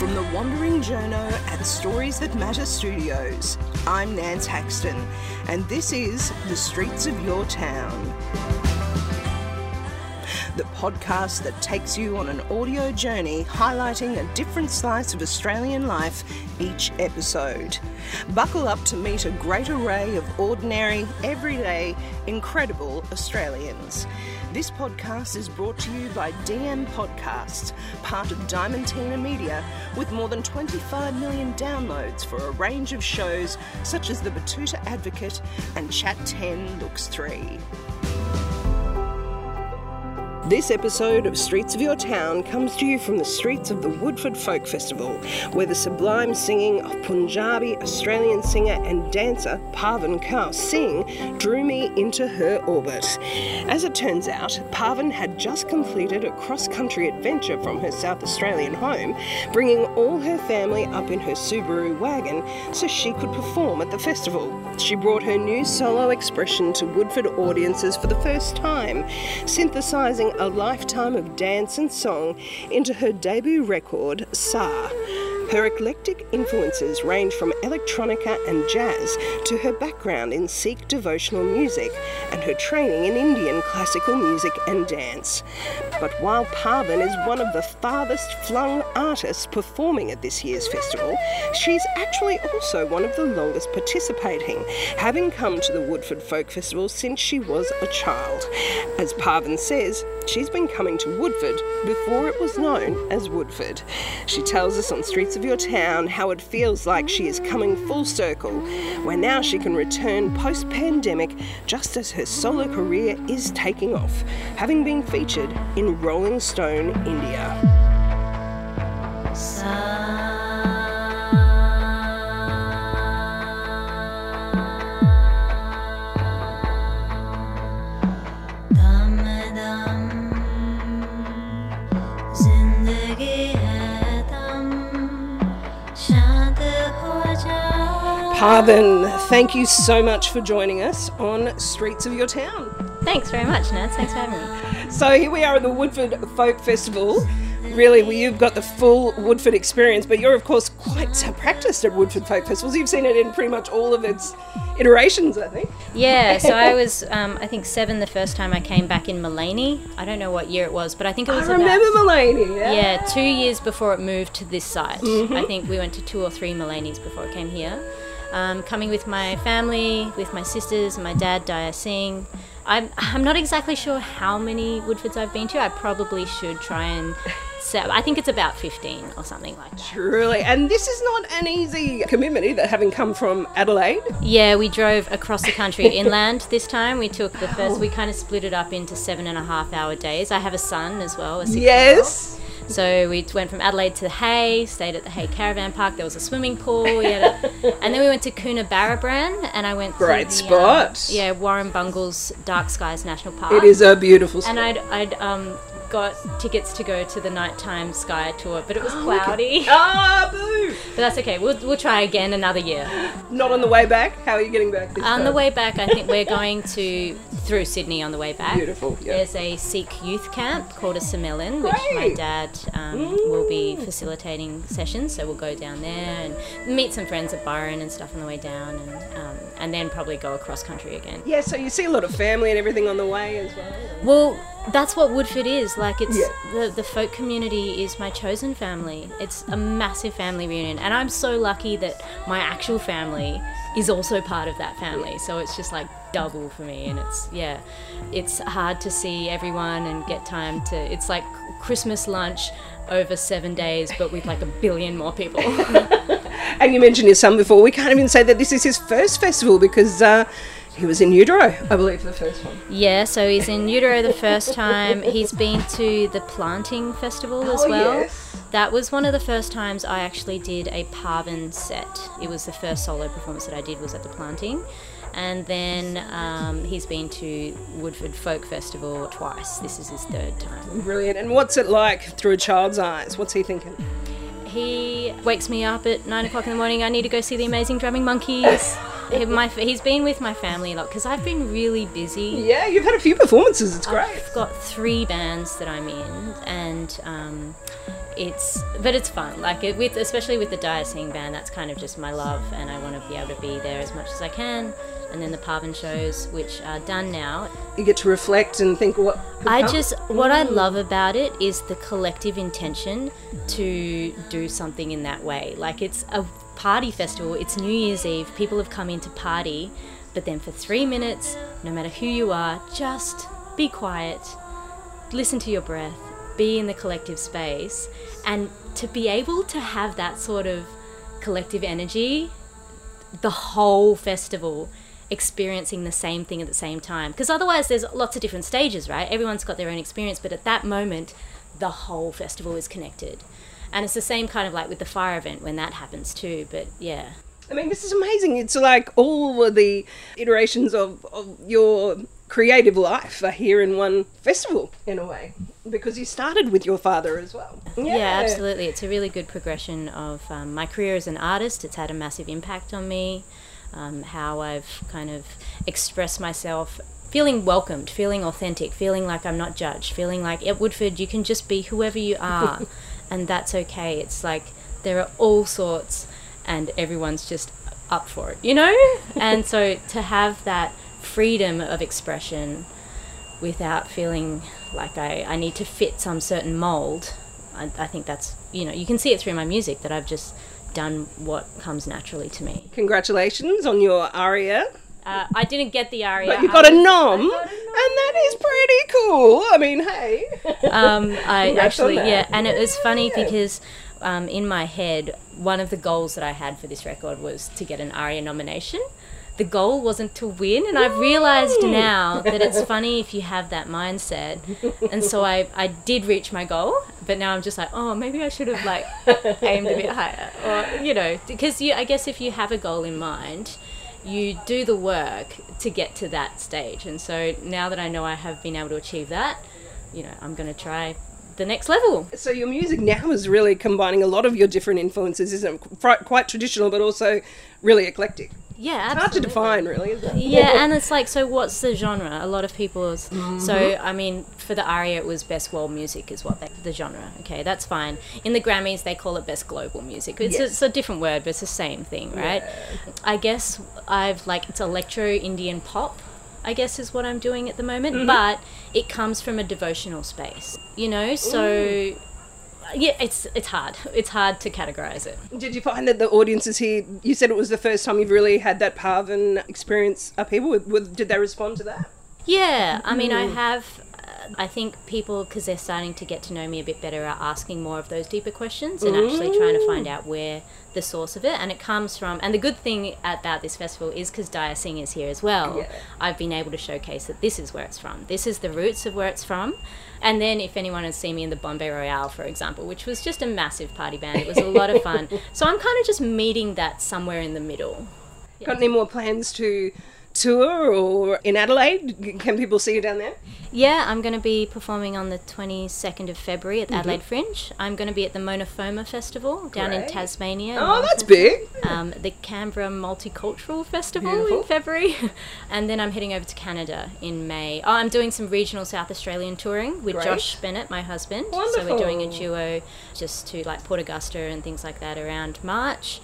From the Wandering Journo at Stories That Matter Studios, I'm Nance Haxton, and this is The Streets of Your Town. The podcast that takes you on an audio journey highlighting a different slice of Australian life each episode. Buckle up to meet a great array of ordinary, everyday, incredible Australians. This podcast is brought to you by DM Podcasts, part of Diamantina Media, with more than 25 million downloads for a range of shows such as The Betoota Advocate and Chat 10 Looks 3. This episode of Streets of Your Town comes to you from the streets of the Woodford Folk Festival, where the sublime singing of Punjabi Australian singer and dancer Parvin Kaur Singh drew me into her orbit. As it turns out, Parvin had just completed a cross country adventure from her South Australian home, bringing all her family up in her Subaru wagon so she could perform at the festival. She brought her new solo expression to Woodford audiences for the first time, synthesising a lifetime of dance and song into her debut record, Sa. Her eclectic influences range from electronica and jazz to her background in Sikh devotional music and her training in Indian classical music and dance. But while Parvin is one of the farthest flung artists performing at this year's festival, she's actually also one of the longest participating, having come to the Woodford Folk Festival since she was a child. As Parvin says, she's been coming to Woodford before it was known as Woodford. She tells us on Streets of Your Town how it feels like she is coming full circle, where now she can return post pandemic just as her solo career is taking off, having been featured in Rolling Stone India. दम Parvin, thank you so much for joining us on Streets of Your Town. Thanks very much, Nance. Thanks for having me. So here we are at the Woodford Folk Festival. Really, well, you've got the full Woodford experience, but you're of course quite practiced at Woodford Folk Festivals. You've seen it in pretty much all of its iterations, I think. Yeah, so I was, um, I think, seven the first time I came back in Maleny. I don't know what year it was, but I think it was. I remember about. Maleny. Yeah. Yeah, two years before it moved to this site. Mm-hmm. I think we went to two or three Malenys before it came here. Um, coming with my family, with my sisters my dad, Daya Singh. I'm, I'm not exactly sure how many Woodfords I've been to. I probably should try and set. I think it's about 15 or something like that. Truly, and this is not an easy commitment either, having come from Adelaide. Yeah, we drove across the country inland this time. We took the first, we kind of split it up into seven and a half hour days. I have a son as well, Yes. So we went from Adelaide to Hay, stayed at the Hay Caravan Park. There was a swimming pool, we had a, and then we went to Coonabarabran, and I went Great to the, um, spot. yeah, Warrumbungles Dark Skies National Park. It is a beautiful spot. And I'd, I'd um, got tickets to go to the nighttime sky tour, but it was cloudy. Ah, boo! But that's okay. We'll, we'll try again another year. Not on the way back. How are you getting back this On time? the way back, I think we're going to through Sydney on the way back. Beautiful, yeah. There's a Sikh youth camp called a Samelin, which my dad um, will be facilitating sessions. So we'll go down there and meet some friends at Byron and stuff on the way down, and um, and then probably go across country again. Yeah, so you see a lot of family and everything on the way as well. Well, that's what Woodford is. Like it's Yeah. the the folk community is my chosen family. It's a massive family reunion, and I'm so lucky that my actual family is also part of that family. So it's just like double for me, and it's yeah, it's hard to see everyone and get time to. It's like Christmas lunch over seven days, but with like a billion more people. And you mentioned your son before. We can't even say that this is his first festival because uh, he was in utero, I believe, the first one. Yeah, so he's in utero the first time. He's been to the planting festival as Oh, well. yes. That was one of the first times I actually did a Parvin set. It was the first solo performance that I did was at the planting. And then um, he's been to Woodford Folk Festival twice. This is his third time. Brilliant. And what's it like through a child's eyes? What's he thinking? He wakes me up at nine o'clock in the morning. I need to go see the amazing drumming monkeys. My, he's been with my family a lot because I've been really busy. Yeah, you've had a few performances. It's great. I've got three bands that I'm in, and um, it's but it's fun. Like it, with especially with the Sing band, that's kind of just my love, and I want to be able to be there as much as I can. And then the Parvin shows, which are done now. You get to reflect and think what. I come. just what I love about it is the collective intention to do something in that way. Like it's a party festival. It's New Year's Eve. People have come in to party, but then for three minutes, no matter who you are, just be quiet, listen to your breath, be in the collective space, and to be able to have that sort of collective energy the whole festival experiencing the same thing at the same time because otherwise there's lots of different stages right everyone's got their own experience but at that moment the whole festival is connected and it's the same kind of like with the fire event when that happens too but yeah. I mean, this is amazing. It's like all of the iterations of, of your creative life are here in one festival, in a way, because you started with your father as well. yeah, absolutely. It's a really good progression of um, my career as an artist. It's had a massive impact on me um, how i've kind of expressed myself feeling welcomed feeling authentic feeling like i'm not judged feeling like at woodford you can just be whoever you are and that's okay it's like there are all sorts and everyone's just up for it you know and so to have that freedom of expression without feeling like I, I need to fit some certain mold. I, I think that's, you know, you can see it through my music that I've just done what comes naturally to me. Congratulations on your aria. Uh, I didn't get the aria. But you got a nom, I got a that is pretty cool. I mean, hey. um, I actually, yeah, and it was funny Yeah. because um, in my head, one of the goals that I had for this record was to get an ARIA nomination. The goal wasn't to win, and I've realised now that it's funny if you have that mindset. And so I, I did reach my goal, but now I'm just like, oh, maybe I should have like aimed a bit higher, or you know, because you, I guess if you have a goal in mind, you do the work to get to that stage. And so now that I know I have been able to achieve that, you know, I'm going to try the next level. So your music now is really combining a lot of your different influences, isn't it? Quite traditional, but also really eclectic. Yeah, It's hard to define, really, isn't it? Yeah, and it's like, so what's the genre? A lot of people's. Mm-hmm. So, I mean, for the ARIA, it was Best World Music, is what they, the genre. Okay, that's fine. In the Grammys, they call it Best Global Music. It's, a, Yes. it's a different word, but it's the same thing, right? I guess I've, like, it's electro Indian pop. I guess is what I'm doing at the moment, Mm-hmm. but it comes from a devotional space, you know. So, yeah, it's it's hard. It's hard to categorize it. Did you find that the audiences here? You said it was the first time you've really had that Parvin experience up here. With, with, did they respond to that? Yeah, I mean, I Mm. have. I think people, because they're starting to get to know me a bit better, are asking more of those deeper questions and actually trying to find out where the source of it. And it comes from. And the good thing about this festival is because Daya Singh is here as well. Yeah. I've been able to showcase that this is where it's from. This is the roots of where it's from. And then, if anyone has seen me in the Bombay Royale, for example, which was just a massive party band, it was a lot of fun. So I'm kind of just meeting that somewhere in the middle. Got any more plans to tour or in Adelaide? Can people see you down there? Yeah, I'm going to be performing on the 22nd of February at Mm-hmm. the Adelaide Fringe. I'm going to be at the Mona Foma Festival down in Tasmania. Oh, that's big. Um, the Canberra Multicultural Festival Beautiful. in February. and then I'm heading over to Canada in May. Oh, I'm doing some regional South Australian touring with Great. Josh Bennett, my husband. So we're doing a duo just to like Port Augusta and things like that around March.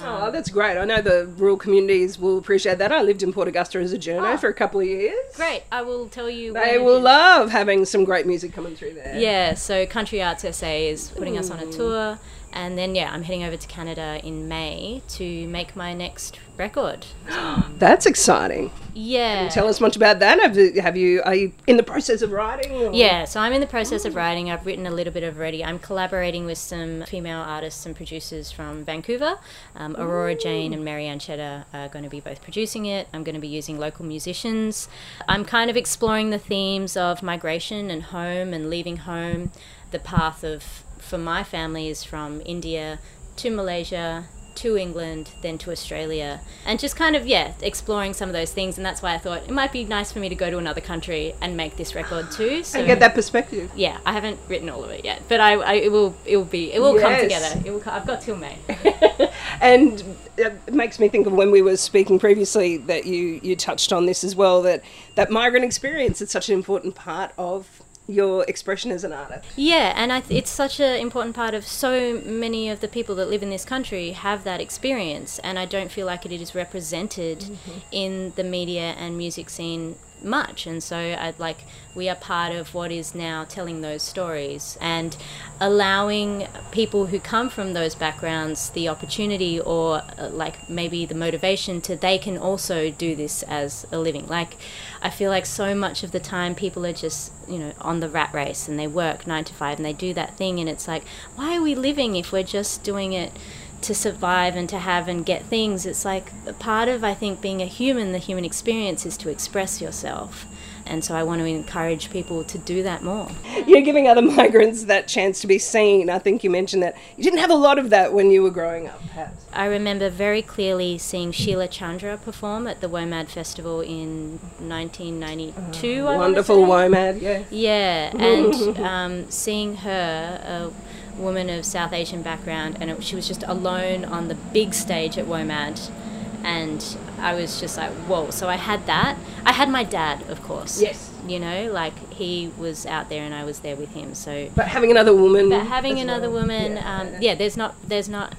Oh, that's great. I know the rural communities will appreciate that. I lived in Port Augusta as a journo Oh. for a couple of years. Great. I will tell you. They will love having some great music coming through there. Yeah, so Country Arts SA is putting us on a mm. tour, and then yeah, I'm heading over to Canada in May to make my next record. That's exciting. Yeah. Tell us much about that. Have you, have you are you in the process of writing? or- Yeah, so I'm in the process of writing. I've written a little bit of already. I'm collaborating with some female artists and producers from Vancouver. Um, Aurora Jane and Marianne Cheddar are going to be both producing it. I'm going to be using local musicians. I'm kind of exploring the themes of migration and home and leaving home. The path of, for my family, is from India to Malaysia to England, then to Australia, and just kind of yeah, exploring some of those things. And that's why I thought it might be nice for me to go to another country and make this record too. So And get that perspective. yeah, I haven't written all of it yet, but I, I it will it will be it will come together. It will. I've got till May. and it makes me think of when we were speaking previously that you you touched on this as well that that migrant experience is such an important part of your expression as an artist. Yeah, and I th- it's such an important part of so many of the people that live in this country have that experience, and I don't feel like it is represented mm-hmm. in the media and music scene much. And so I'd like we are part of what is now telling those stories and allowing people who come from those backgrounds the opportunity or uh, like maybe the motivation to they can also do this as a living. Like I feel like so much of the time people are just, you know, on the rat race and they work 9 to 5 and they do that thing and it's like why are we living if we're just doing it to survive and to have and get things it's like a part of i think being a human the human experience is to express yourself and so i want to encourage people to do that more You're giving other migrants that chance to be seen. I think you mentioned that you didn't have a lot of that when you were growing up, perhaps. i remember very clearly seeing sheila chandra perform at the womad festival in 1992 I Wonderful. WOMAD, yeah. Yeah, and um, seeing her, a woman of South Asian background, and it, she was just alone on the big stage at WOMAD, and I was just like, whoa. So I had that. I had my dad, of course. Yes. You know, like he was out there and I was there with him. So, But having another woman. but having another well. woman, Yeah. um, yeah, there's not, there's not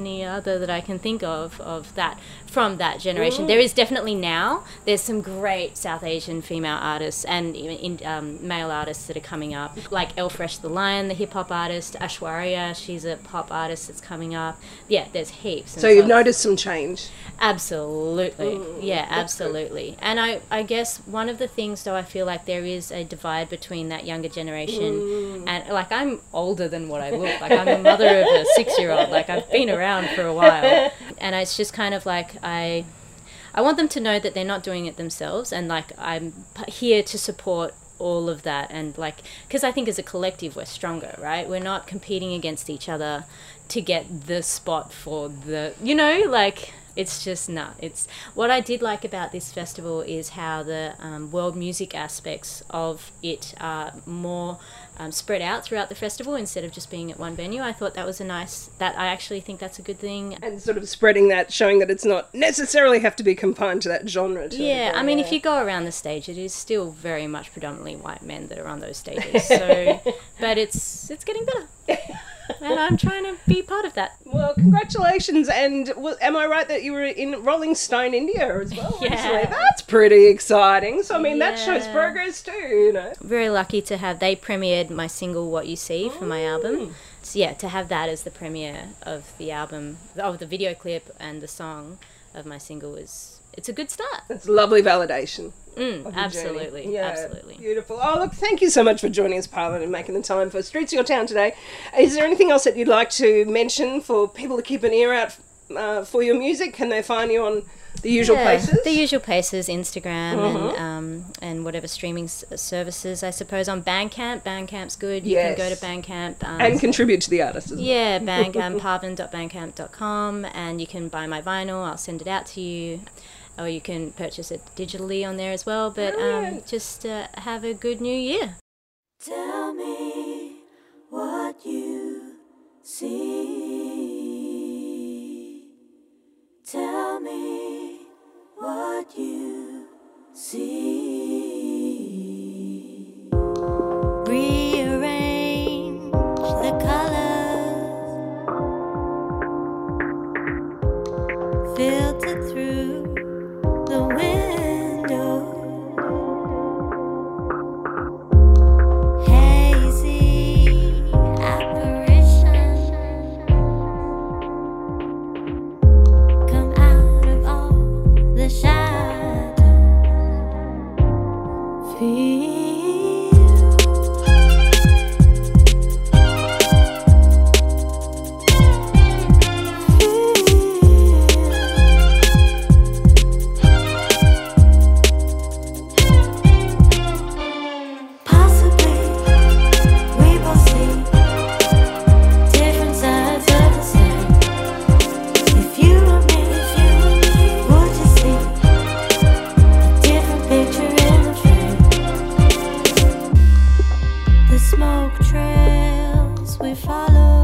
any other that I can think of of that from that generation. There is definitely now. There's some great South Asian female artists and in, um, male artists that are coming up, like L-FRESH The LION, the hip hop artist, Ashwarya. She's a pop artist that's coming up. Yeah, there's heaps. So you've noticed some change. Absolutely. yeah, that's good. absolutely. And I, I guess one of the things, though, I feel like there is a divide between that younger generation and, like, I'm older than what I look. Like, I'm a mother of a six year old. Like, I've been around for a while. And it's just kind of like, I. I want them to know that they're not doing it themselves, and like I'm here to support all of that, and like because I think as a collective we're stronger, right? We're not competing against each other to get the spot for the, you know, like it's just not. It's what I did like about this festival is how the um, world music aspects of it are more um, spread out throughout the festival instead of just being at one venue. I thought that was a nice. That I actually think that's a good thing. And sort of spreading that, showing that it's not necessarily have to be confined to that genre. To Yeah, I mean, if you go around the stage, it is still very much predominantly white men that are on those stages. So, but it's it's getting better, and I'm trying to be part of that. Well, congratulations. And w am I right that you were in Rolling Stone India as well Yeah. That's pretty exciting. So, I mean, that shows progress too, you know. Very lucky to have they premiered my single "What You See" for my album. Mm. So yeah, to have that as the premiere of the album, of the video clip and the song of my single is it's a good start. It's lovely validation. Mm, of the journey. absolutely, Yeah, absolutely. Beautiful. Oh, look, thank you so much for joining us, Parliament, and making the time for Streets of Your Town today. Is there anything else that you'd like to mention for people to keep an ear out uh, for your music? Can they find you on the usual Yeah, places? Uh-huh. The usual places, Instagram and um, and whatever streaming s- services, I suppose. On Bandcamp, Bandcamp's good. You can go to Bandcamp. Um, and contribute to the artist as well. yeah, bank um, parvin.bandcamp.com, and you can buy my vinyl. I'll send it out to you, or you can purchase it digitally on there as well. But um, just uh, have a good new year. Tell me what you see. Tell me what you see. smoke trails we follow.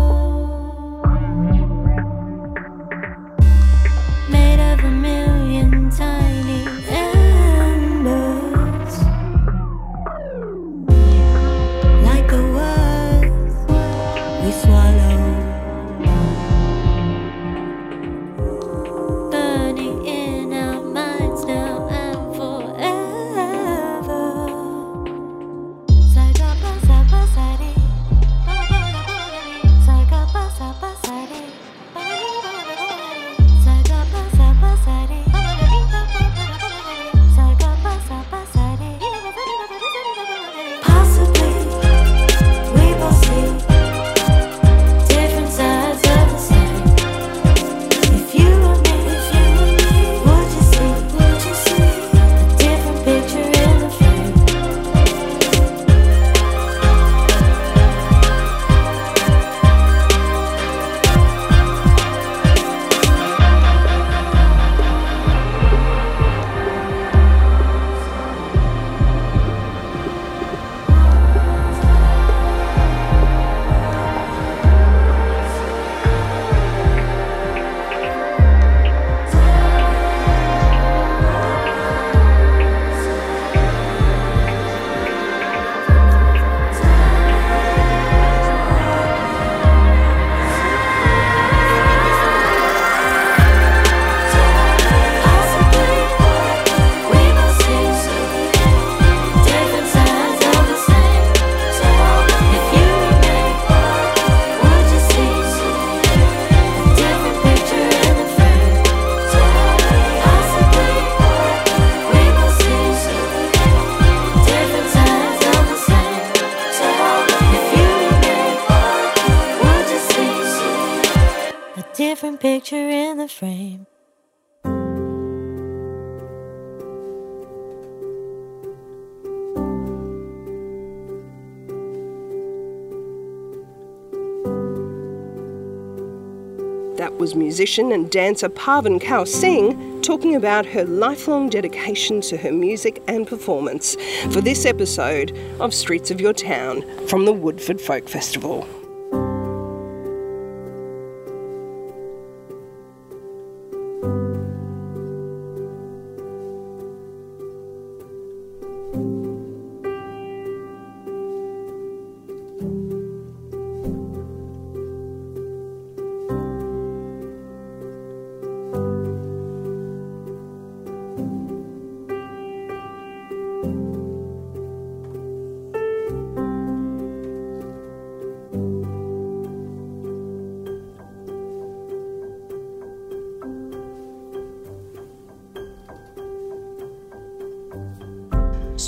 Picture in the frame. That was musician and dancer Parvin Kaur Singh talking about her lifelong dedication to her music and performance for this episode of Streets of Your Town from the Woodford Folk Festival.